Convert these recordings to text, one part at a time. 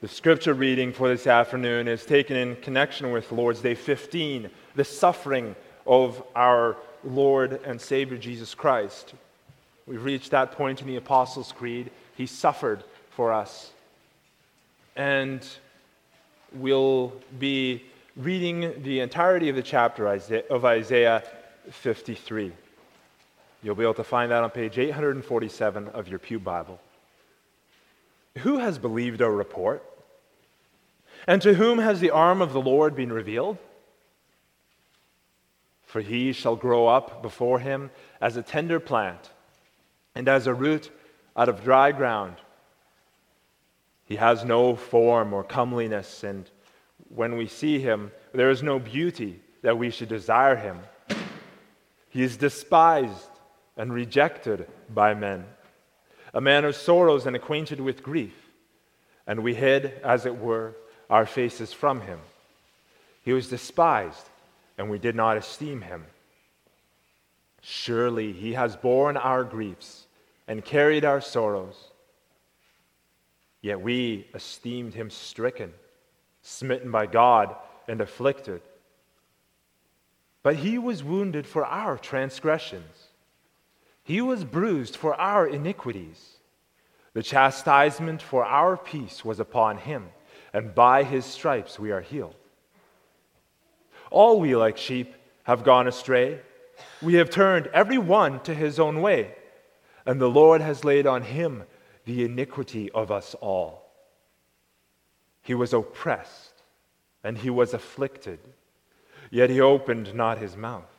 The scripture reading for this afternoon is taken in connection with Lord's Day 15, the suffering of our Lord and Savior Jesus Christ. We've reached that point in the Apostles' Creed. He suffered for us. And we'll be reading the entirety of the chapter of Isaiah 53. You'll be able to find that on page 847 of your Pew Bible. Who has believed our report? And to whom has the arm of the Lord been revealed? For he shall grow up before him as a tender plant and as a root out of dry ground. He has no form or comeliness, and when we see him, there is no beauty that we should desire him. He is despised and rejected by men, a man of sorrows and acquainted with grief, and we hid, as it were, our faces from him. He was despised, and we did not esteem him. Surely he has borne our griefs and carried our sorrows. Yet we esteemed him stricken, smitten by God, and afflicted. But he was wounded for our transgressions, he was bruised for our iniquities. The chastisement for our peace was upon him and by his stripes we are healed. All we, like sheep, have gone astray. We have turned every one to his own way, and the Lord has laid on him the iniquity of us all. He was oppressed, and he was afflicted, yet he opened not his mouth.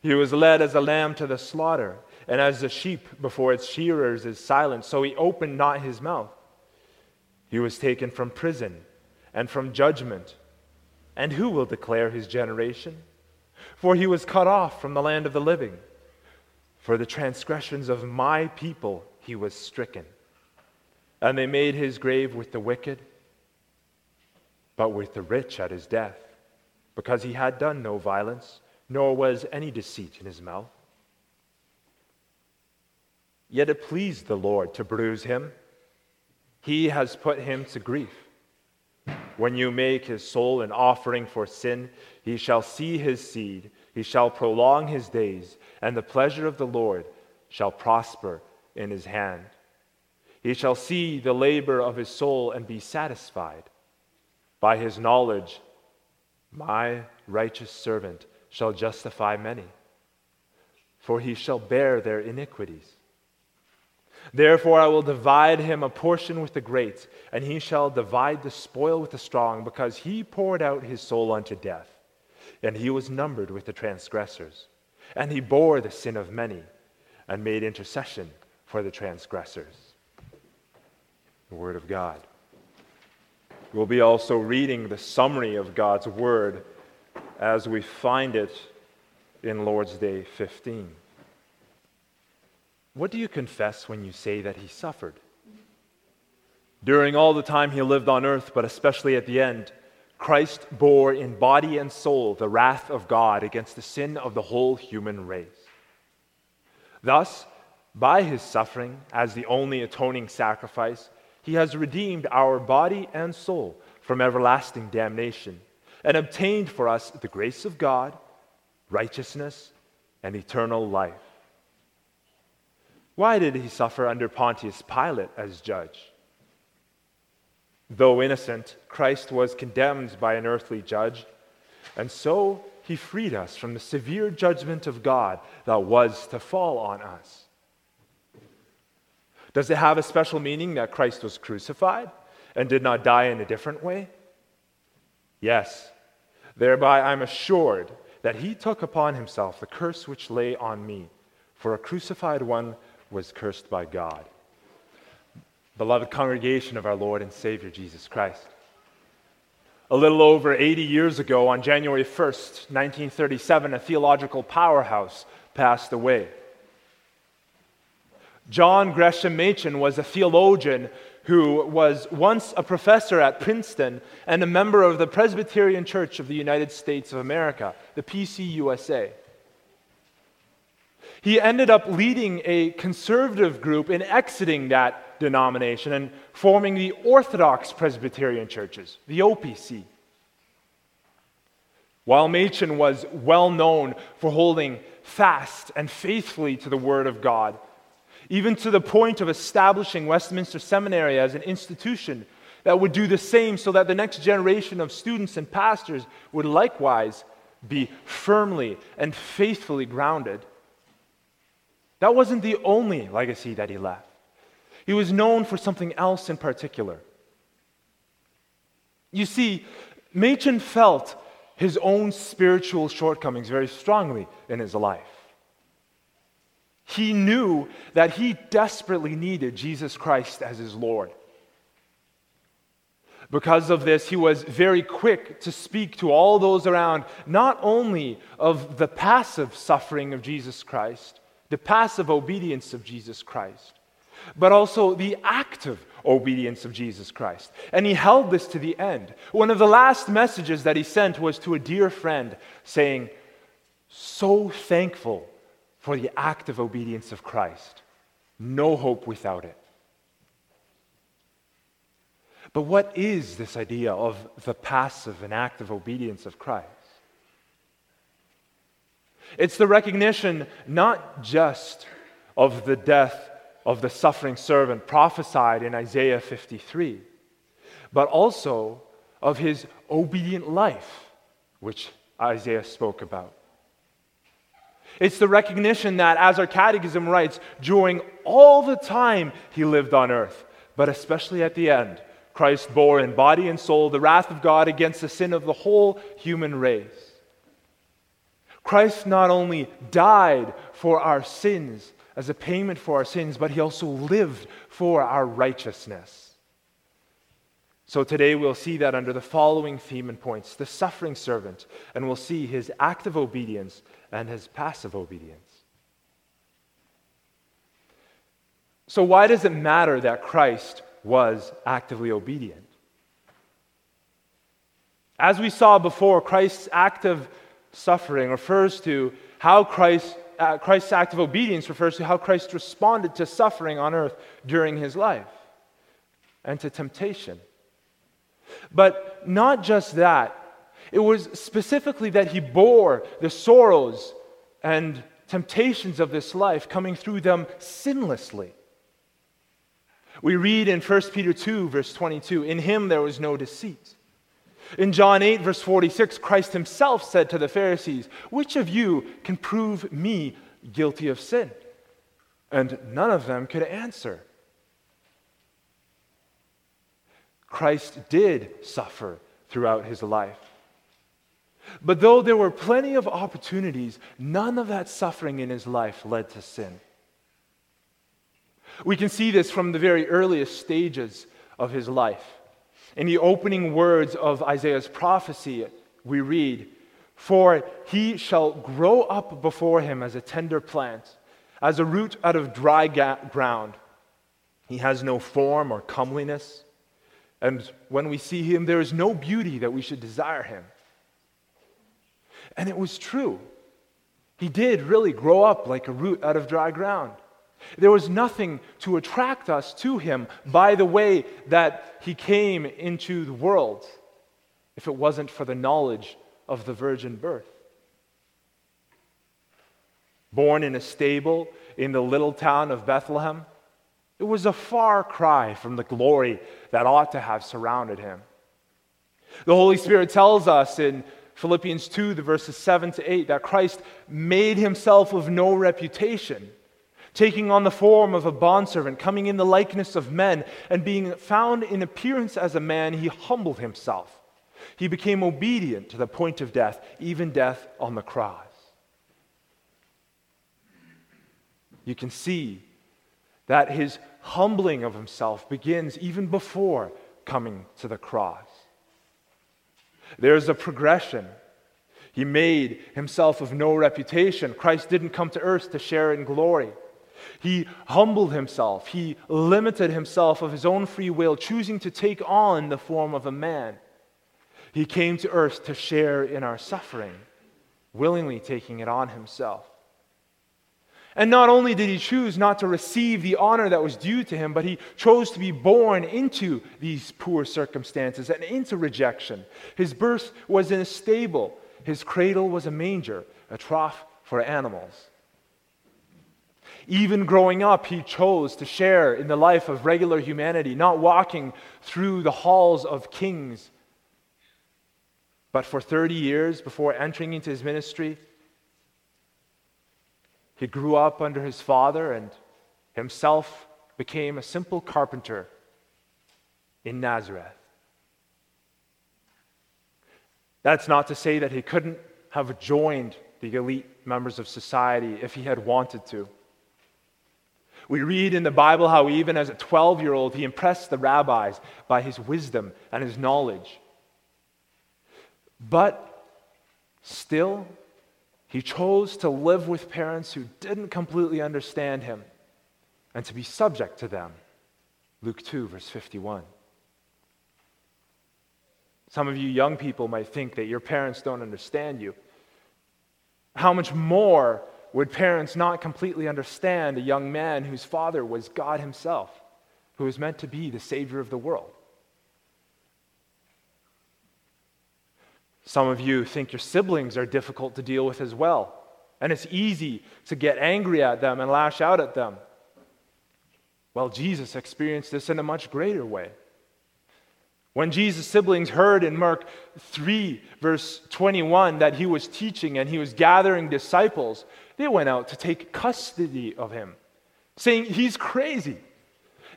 He was led as a lamb to the slaughter, and as a sheep before its shearers is silent, so he opened not his mouth. He was taken from prison and from judgment. And who will declare his generation? For he was cut off from the land of the living. For the transgressions of my people he was stricken. And they made his grave with the wicked, but with the rich at his death, because he had done no violence, nor was any deceit in his mouth. Yet it pleased the Lord to bruise him. He has put him to grief. When you make his soul an offering for sin, he shall see his seed, he shall prolong his days, and the pleasure of the Lord shall prosper in his hand. He shall see the labor of his soul and be satisfied. By his knowledge, my righteous servant shall justify many, for he shall bear their iniquities. Therefore, I will divide him a portion with the great, and he shall divide the spoil with the strong, because he poured out his soul unto death, and he was numbered with the transgressors. And he bore the sin of many, and made intercession for the transgressors. The Word of God. We'll be also reading the summary of God's Word as we find it in Lord's Day 15. What do you confess when you say that he suffered? During all the time he lived on earth, but especially at the end, Christ bore in body and soul the wrath of God against the sin of the whole human race. Thus, by his suffering, as the only atoning sacrifice, he has redeemed our body and soul from everlasting damnation and obtained for us the grace of God, righteousness, and eternal life. Why did he suffer under Pontius Pilate as judge? Though innocent, Christ was condemned by an earthly judge, and so he freed us from the severe judgment of God that was to fall on us. Does it have a special meaning that Christ was crucified and did not die in a different way? Yes. Thereby I'm assured that he took upon himself the curse which lay on me, for a crucified one was cursed by God. Beloved congregation of our Lord and Savior Jesus Christ. A little over 80 years ago, on January 1st, 1937, a theological powerhouse passed away. John Gresham Machen was a theologian who was once a professor at Princeton and a member of the Presbyterian Church of the United States of America, the PCUSA. He ended up leading a conservative group in exiting that denomination and forming the Orthodox Presbyterian churches, the OPC. While Machen was well known for holding fast and faithfully to the Word of God, even to the point of establishing Westminster Seminary as an institution that would do the same so that the next generation of students and pastors would likewise be firmly and faithfully grounded. That wasn't the only legacy that he left. He was known for something else in particular. You see, Machen felt his own spiritual shortcomings very strongly in his life. He knew that he desperately needed Jesus Christ as his Lord. Because of this, he was very quick to speak to all those around, not only of the passive suffering of Jesus Christ, the passive obedience of Jesus Christ, but also the active obedience of Jesus Christ. And he held this to the end. One of the last messages that he sent was to a dear friend saying, So thankful for the active obedience of Christ. No hope without it. But what is this idea of the passive and active obedience of Christ? It's the recognition not just of the death of the suffering servant prophesied in Isaiah 53, but also of his obedient life, which Isaiah spoke about. It's the recognition that, as our catechism writes, during all the time he lived on earth, but especially at the end, Christ bore in body and soul the wrath of God against the sin of the whole human race. Christ not only died for our sins as a payment for our sins, but he also lived for our righteousness. So today we'll see that under the following theme and points the suffering servant, and we'll see his active obedience and his passive obedience. So, why does it matter that Christ was actively obedient. As we saw before, Christ's active suffering refers to how Christ, uh, Christ's active obedience refers to how Christ responded to suffering on earth during his life and to temptation. But not just that, it was specifically that he bore the sorrows and temptations of this life, coming through them sinlessly. We read in 1 Peter 2, verse 22, in him there was no deceit. In John 8, verse 46, Christ himself said to the Pharisees, Which of you can prove me guilty of sin? And none of them could answer. Christ did suffer throughout his life. But though there were plenty of opportunities, none of that suffering in his life led to sin. We can see this from the very earliest stages of his life. In the opening words of Isaiah's prophecy, we read, For he shall grow up before him as a tender plant, as a root out of dry ga- ground. He has no form or comeliness. And when we see him, there is no beauty that we should desire him. And it was true. He did really grow up like a root out of dry ground. There was nothing to attract us to him by the way that he came into the world if it wasn't for the knowledge of the virgin birth. Born in a stable in the little town of Bethlehem, it was a far cry from the glory that ought to have surrounded him. The Holy Spirit tells us in Philippians 2, the verses 7 to 8, that Christ made himself of no reputation taking on the form of a bondservant, coming in the likeness of men, and being found in appearance as a man, he humbled himself. He became obedient to the point of death, even death on the cross. You can see that his humbling of himself begins even before coming to the cross. There's a progression. He made himself of no reputation. Christ didn't come to earth to share in glory. He humbled himself. He limited himself of his own free will, choosing to take on the form of a man. He came to earth to share in our suffering, willingly taking it on himself. And not only did he choose not to receive the honor that was due to him, but he chose to be born into these poor circumstances and into rejection. His birth was in a stable, his cradle was a manger, a trough for animals. Even growing up, he chose to share in the life of regular humanity, not walking through the halls of kings. But for 30 years before entering into his ministry, he grew up under his father and himself became a simple carpenter in Nazareth. That's not to say that he couldn't have joined the elite members of society if he had wanted to. We read in the Bible how, even as a 12 year old, he impressed the rabbis by his wisdom and his knowledge. But still, he chose to live with parents who didn't completely understand him and to be subject to them. Luke 2, verse 51. Some of you young people might think that your parents don't understand you. How much more would parents not completely understand a young man whose father was God Himself, who was meant to be the Savior of the world? Some of you think your siblings are difficult to deal with as well, and it's easy to get angry at them and lash out at them. Well, Jesus experienced this in a much greater way. When Jesus' siblings heard in Mark 3, verse 21, that he was teaching and he was gathering disciples, they went out to take custody of him, saying he's crazy.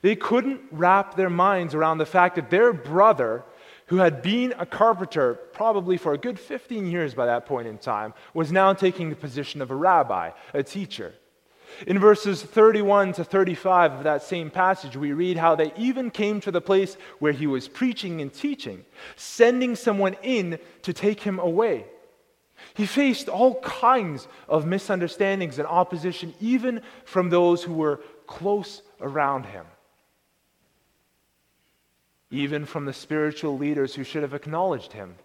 They couldn't wrap their minds around the fact that their brother who had been a carpenter probably for a good 15 years by that point in time, was now taking the position of a rabbi, a teacher. In verses 31 to 35 of that same passage, we read how they even came to the place where he was preaching and teaching, sending someone in to take him away. He faced all kinds of misunderstandings and opposition, even from those who were close around him even from the spiritual leaders who should have acknowledged him,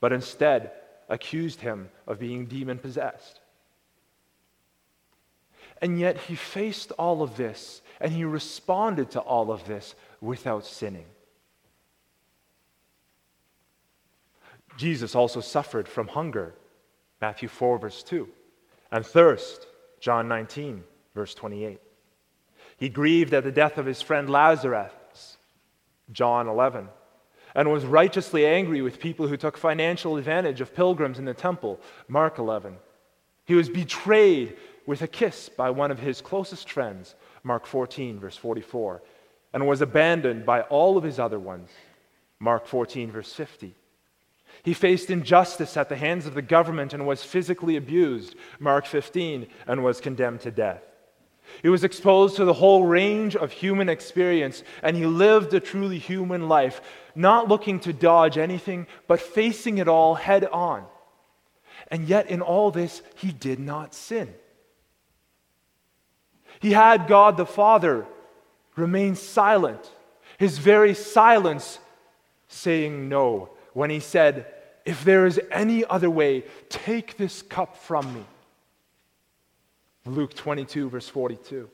but instead accused him of being demon possessed. And yet he faced all of this and he responded to all of this without sinning. Jesus also suffered from hunger, Matthew 4, verse 2, and thirst, John 19, verse 28. He grieved at the death of his friend Lazarus, John 11, and was righteously angry with people who took financial advantage of pilgrims in the temple, Mark 11. He was betrayed with a kiss by one of his closest friends, Mark 14, verse 44, and was abandoned by all of his other ones, Mark 14, verse 50. He faced injustice at the hands of the government and was physically abused, Mark 15, and was condemned to death. He was exposed to the whole range of human experience, and he lived a truly human life, not looking to dodge anything, but facing it all head on. And yet, in all this, he did not sin. He had God the Father remain silent, his very silence saying no when he said, If there is any other way, take this cup from me. Luke 22, verse 42.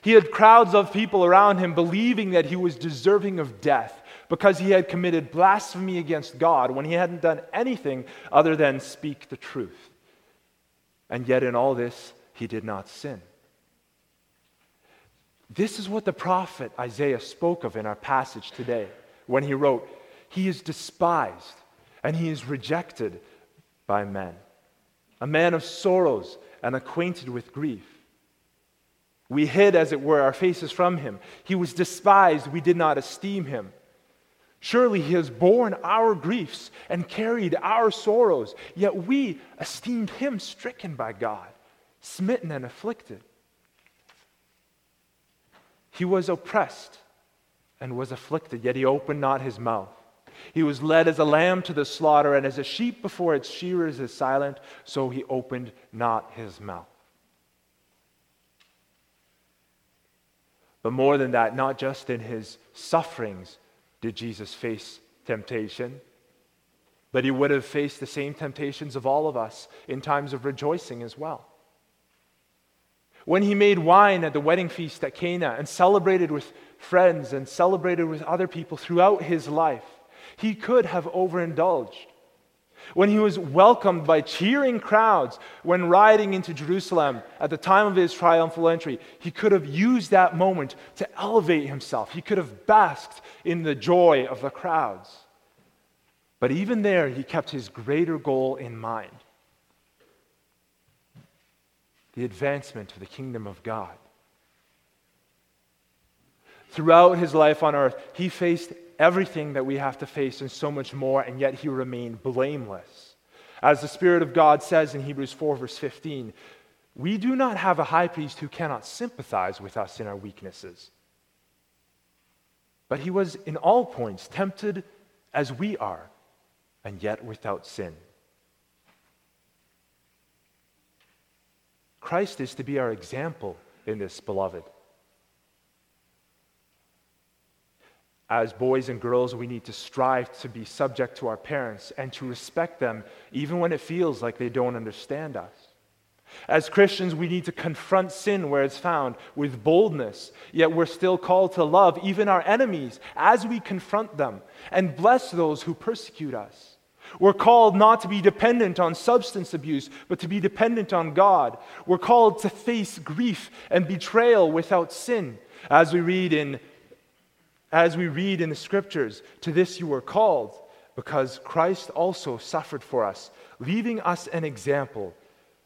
He had crowds of people around him believing that he was deserving of death because he had committed blasphemy against God when he hadn't done anything other than speak the truth. And yet, in all this, he did not sin. This is what the prophet Isaiah spoke of in our passage today when he wrote, He is despised and he is rejected by men a man of sorrows and acquainted with grief. We hid, as it were, our faces from him. He was despised, we did not esteem him. Surely he has borne our griefs and carried our sorrows, yet we esteemed him stricken by God, smitten and afflicted. He was oppressed and was afflicted, yet he opened not his mouth. He was led as a lamb to the slaughter, and as a sheep before its shearers is silent, so he opened not his mouth. But more than that, not just in his sufferings did Jesus face temptation, but he would have faced the same temptations of all of us in times of rejoicing as well. When he made wine at the wedding feast at Cana and celebrated with friends and celebrated with other people throughout his life, he could have overindulged. When he was welcomed by cheering crowds when riding into Jerusalem at the time of his triumphal entry, he could have used that moment to elevate himself. He could have basked in the joy of the crowds. But even there, he kept his greater goal in mind the advancement of the kingdom of God. Throughout his life on earth, he faced everything that we have to face and so much more, and yet he remained blameless. As the Spirit of God says in Hebrews 4, verse 15, we do not have a high priest who cannot sympathize with us in our weaknesses. But he was in all points tempted as we are, and yet without sin. Christ is to be our example in this, beloved. As boys and girls, we need to strive to be subject to our parents and to respect them, even when it feels like they don't understand us. As Christians, we need to confront sin where it's found with boldness, yet we're still called to love even our enemies as we confront them and bless those who persecute us. We're called not to be dependent on substance abuse, but to be dependent on God. We're called to face grief and betrayal without sin, as we read in as we read in the scriptures, to this you were called, because Christ also suffered for us, leaving us an example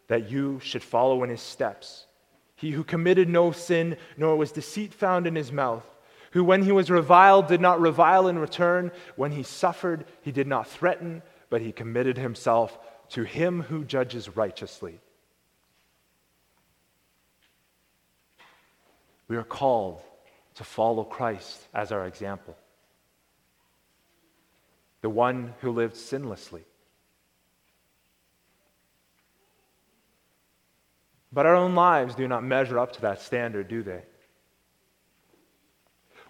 that you should follow in his steps. He who committed no sin, nor was deceit found in his mouth, who when he was reviled did not revile in return, when he suffered, he did not threaten, but he committed himself to him who judges righteously. We are called to follow Christ as our example. The one who lived sinlessly. But our own lives do not measure up to that standard, do they?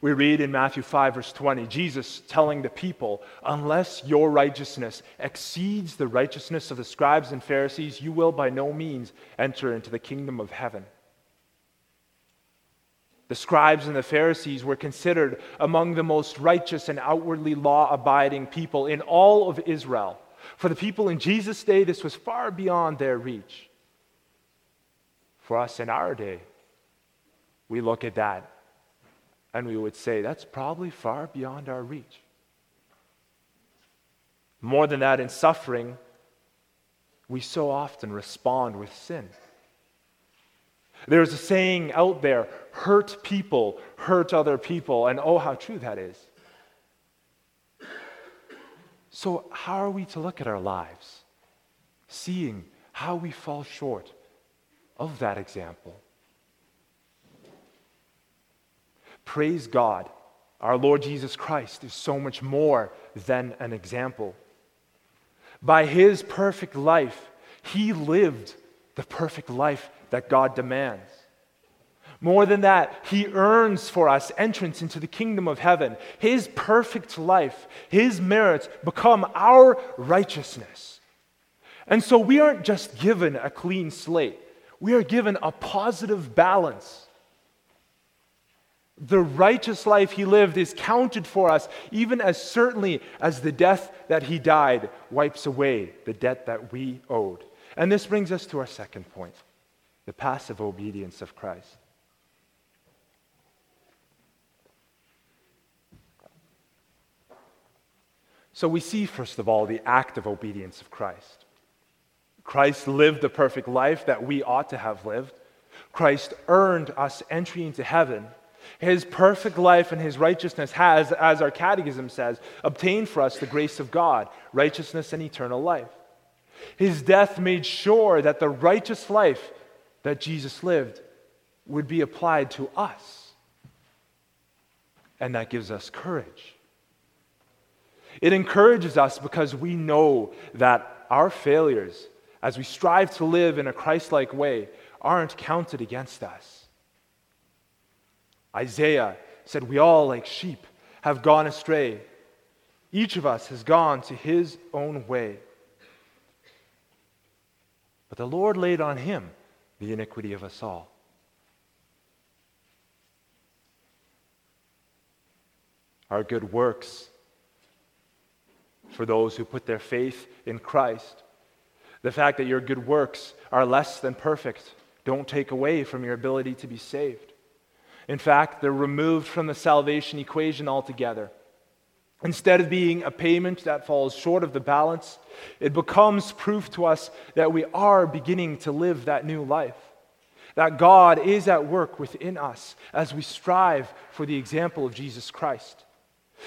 We read in Matthew 5, verse 20, Jesus telling the people, Unless your righteousness exceeds the righteousness of the scribes and Pharisees, you will by no means enter into the kingdom of heaven. The scribes and the Pharisees were considered among the most righteous and outwardly law abiding people in all of Israel. For the people in Jesus' day, this was far beyond their reach. For us in our day, we look at that and we would say, that's probably far beyond our reach. More than that, in suffering, we so often respond with sin. There's a saying out there hurt people, hurt other people, and oh, how true that is. So, how are we to look at our lives, seeing how we fall short of that example? Praise God, our Lord Jesus Christ is so much more than an example. By his perfect life, he lived the perfect life that God demands. More than that, He earns for us entrance into the kingdom of heaven. His perfect life, His merits become our righteousness. And so we aren't just given a clean slate, we are given a positive balance. The righteous life he lived is counted for us, even as certainly as the death that he died wipes away the debt that we owed. And this brings us to our second point the passive obedience of Christ. So we see, first of all, the active obedience of Christ. Christ lived the perfect life that we ought to have lived. Christ earned us entry into heaven. His perfect life and his righteousness has, as our catechism says, obtained for us the grace of God, righteousness, and eternal life. His death made sure that the righteous life that Jesus lived would be applied to us. And that gives us courage. It encourages us because we know that our failures, as we strive to live in a Christ like way, aren't counted against us. Isaiah said, We all, like sheep, have gone astray. Each of us has gone to his own way. But the Lord laid on him the iniquity of us all. Our good works for those who put their faith in Christ. The fact that your good works are less than perfect don't take away from your ability to be saved. In fact, they're removed from the salvation equation altogether. Instead of being a payment that falls short of the balance, it becomes proof to us that we are beginning to live that new life. That God is at work within us as we strive for the example of Jesus Christ.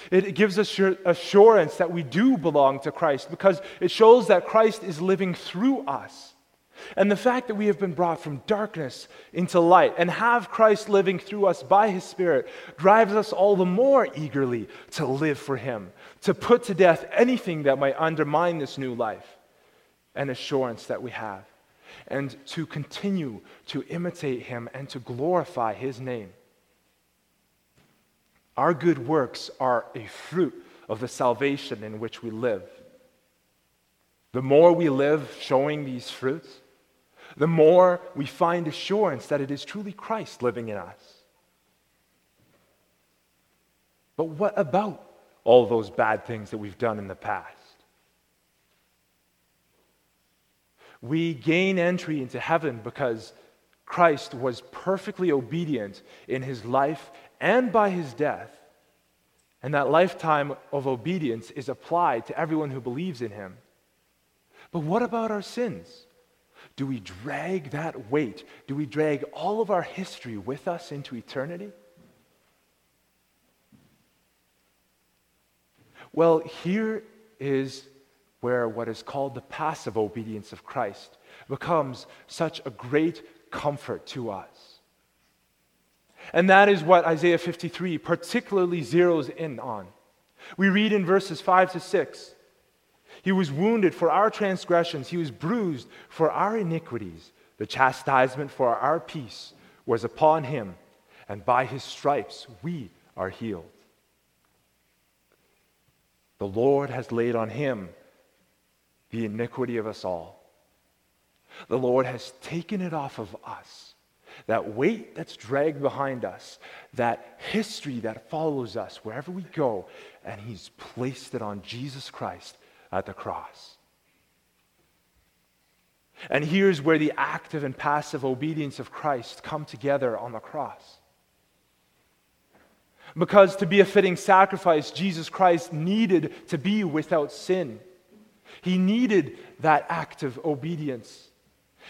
It gives us assurance that we do belong to Christ because it shows that Christ is living through us. And the fact that we have been brought from darkness into light and have Christ living through us by his Spirit drives us all the more eagerly to live for him, to put to death anything that might undermine this new life and assurance that we have, and to continue to imitate him and to glorify his name. Our good works are a fruit of the salvation in which we live. The more we live showing these fruits, the more we find assurance that it is truly Christ living in us. But what about all those bad things that we've done in the past? We gain entry into heaven because Christ was perfectly obedient in his life and by his death. And that lifetime of obedience is applied to everyone who believes in him. But what about our sins? Do we drag that weight? Do we drag all of our history with us into eternity? Well, here is where what is called the passive obedience of Christ becomes such a great comfort to us. And that is what Isaiah 53 particularly zeroes in on. We read in verses 5 to 6 he was wounded for our transgressions, he was bruised for our iniquities. The chastisement for our peace was upon him, and by his stripes we are healed. The Lord has laid on him the iniquity of us all. The Lord has taken it off of us. That weight that's dragged behind us, that history that follows us wherever we go, and He's placed it on Jesus Christ at the cross. And here's where the active and passive obedience of Christ come together on the cross. Because to be a fitting sacrifice, Jesus Christ needed to be without sin. He needed that active obedience.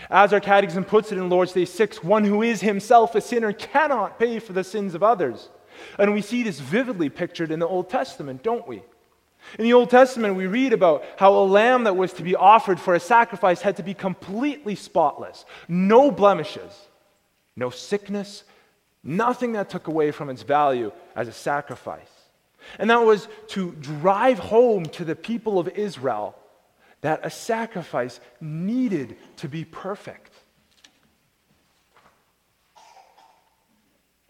As our catechism puts it in Lord's Day 6, one who is himself a sinner cannot pay for the sins of others. And we see this vividly pictured in the Old Testament, don't we? In the Old Testament, we read about how a lamb that was to be offered for a sacrifice had to be completely spotless, no blemishes, no sickness, nothing that took away from its value as a sacrifice. And that was to drive home to the people of Israel that a sacrifice needed to be perfect.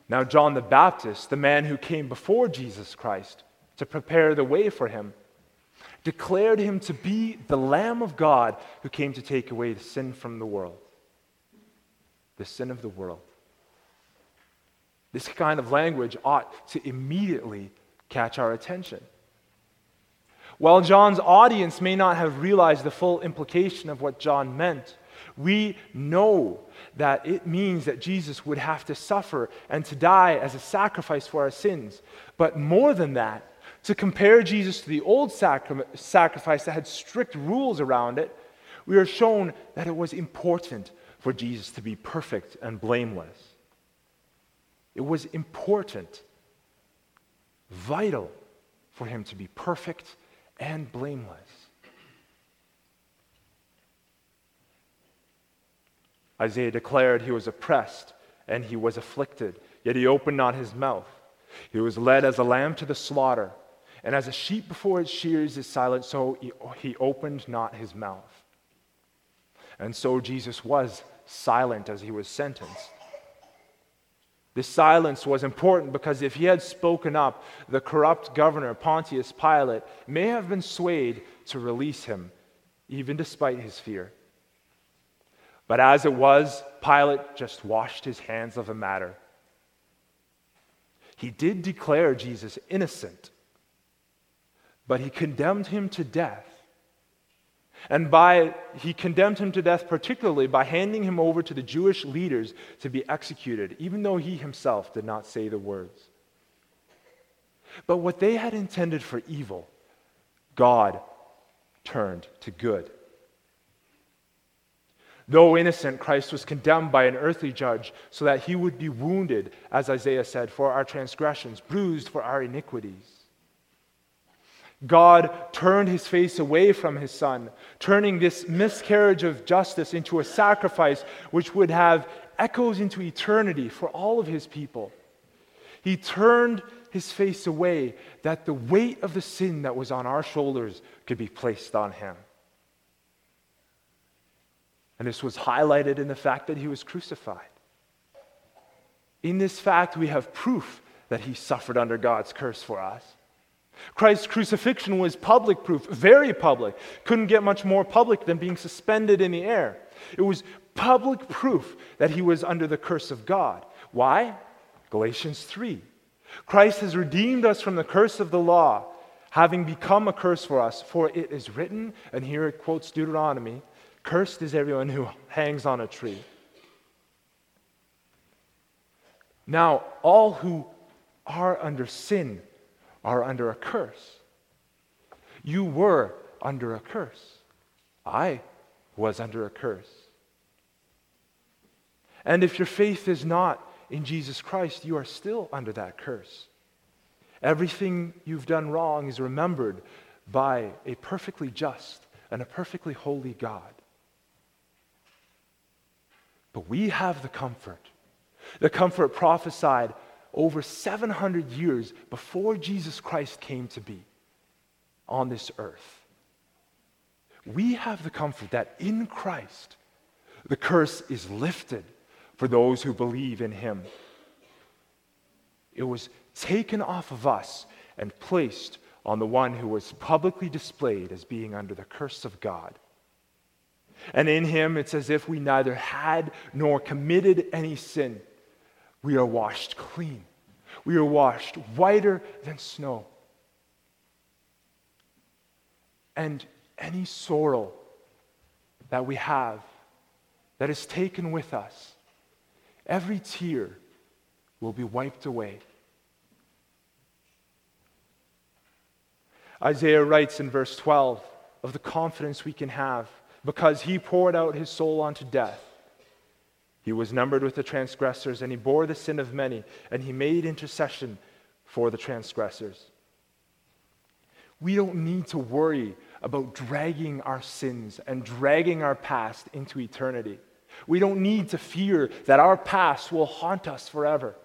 Now, John the Baptist, the man who came before Jesus Christ, to prepare the way for him, declared him to be the Lamb of God who came to take away the sin from the world. The sin of the world. This kind of language ought to immediately catch our attention. While John's audience may not have realized the full implication of what John meant, we know that it means that Jesus would have to suffer and to die as a sacrifice for our sins. But more than that, to compare Jesus to the old sacri- sacrifice that had strict rules around it, we are shown that it was important for Jesus to be perfect and blameless. It was important, vital for him to be perfect and blameless. Isaiah declared he was oppressed and he was afflicted, yet he opened not his mouth. He was led as a lamb to the slaughter and as a sheep before its shears is silent, so he opened not his mouth. And so Jesus was silent as he was sentenced. This silence was important because if he had spoken up, the corrupt governor, Pontius Pilate, may have been swayed to release him, even despite his fear. But as it was, Pilate just washed his hands of the matter. He did declare Jesus innocent, but he condemned him to death. And by he condemned him to death particularly by handing him over to the Jewish leaders to be executed, even though he himself did not say the words. But what they had intended for evil, God turned to good. Though innocent, Christ was condemned by an earthly judge so that he would be wounded, as Isaiah said, for our transgressions, bruised for our iniquities. God turned his face away from his son, turning this miscarriage of justice into a sacrifice which would have echoes into eternity for all of his people. He turned his face away that the weight of the sin that was on our shoulders could be placed on him. And this was highlighted in the fact that he was crucified. In this fact, we have proof that he suffered under God's curse for us. Christ's crucifixion was public proof, very public. Couldn't get much more public than being suspended in the air. It was public proof that he was under the curse of God. Why? Galatians 3. Christ has redeemed us from the curse of the law, having become a curse for us. For it is written, and here it quotes Deuteronomy Cursed is everyone who hangs on a tree. Now, all who are under sin are under a curse. You were under a curse. I was under a curse. And if your faith is not in Jesus Christ, you are still under that curse. Everything you've done wrong is remembered by a perfectly just and a perfectly holy God. But we have the comfort, the comfort prophesied over 700 years before Jesus Christ came to be on this earth. We have the comfort that in Christ, the curse is lifted for those who believe in him. It was taken off of us and placed on the one who was publicly displayed as being under the curse of God. And in him, it's as if we neither had nor committed any sin. We are washed clean. We are washed whiter than snow. And any sorrow that we have that is taken with us, every tear will be wiped away. Isaiah writes in verse 12 of the confidence we can have because he poured out his soul unto death. He was numbered with the transgressors, and he bore the sin of many, and he made intercession for the transgressors. We don't need to worry about dragging our sins and dragging our past into eternity. We don't need to fear that our past will haunt us forever.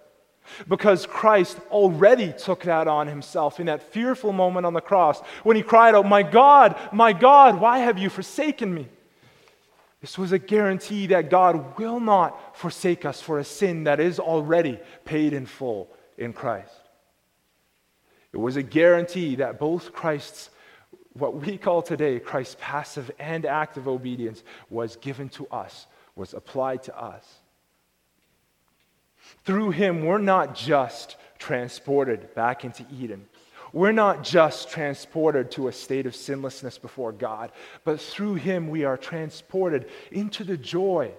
Because Christ already took that on himself in that fearful moment on the cross when he cried out, My God, my God, why have you forsaken me? This was a guarantee that God will not forsake us for a sin that is already paid in full in Christ. It was a guarantee that both Christ's, what we call today Christ's passive and active obedience, was given to us, was applied to us. Through him, we're not just transported back into Eden. We're not just transported to a state of sinlessness before God, but through him we are transported into the joy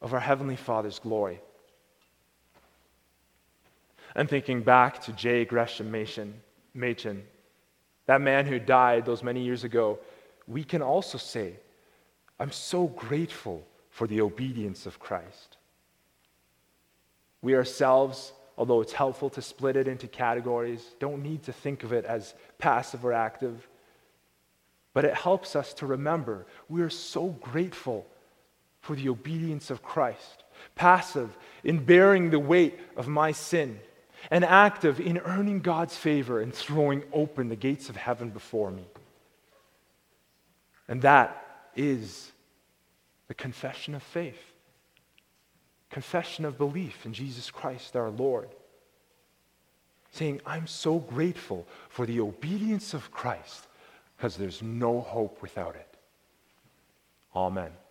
of our Heavenly Father's glory. And thinking back to J. Gresham Machen, Machen, that man who died those many years ago, we can also say, I'm so grateful for the obedience of Christ. We ourselves although it's helpful to split it into categories, don't need to think of it as passive or active. But it helps us to remember we are so grateful for the obedience of Christ, passive in bearing the weight of my sin, and active in earning God's favor and throwing open the gates of heaven before me. And that is the confession of faith. Confession of belief in Jesus Christ our Lord. Saying, I'm so grateful for the obedience of Christ because there's no hope without it. Amen.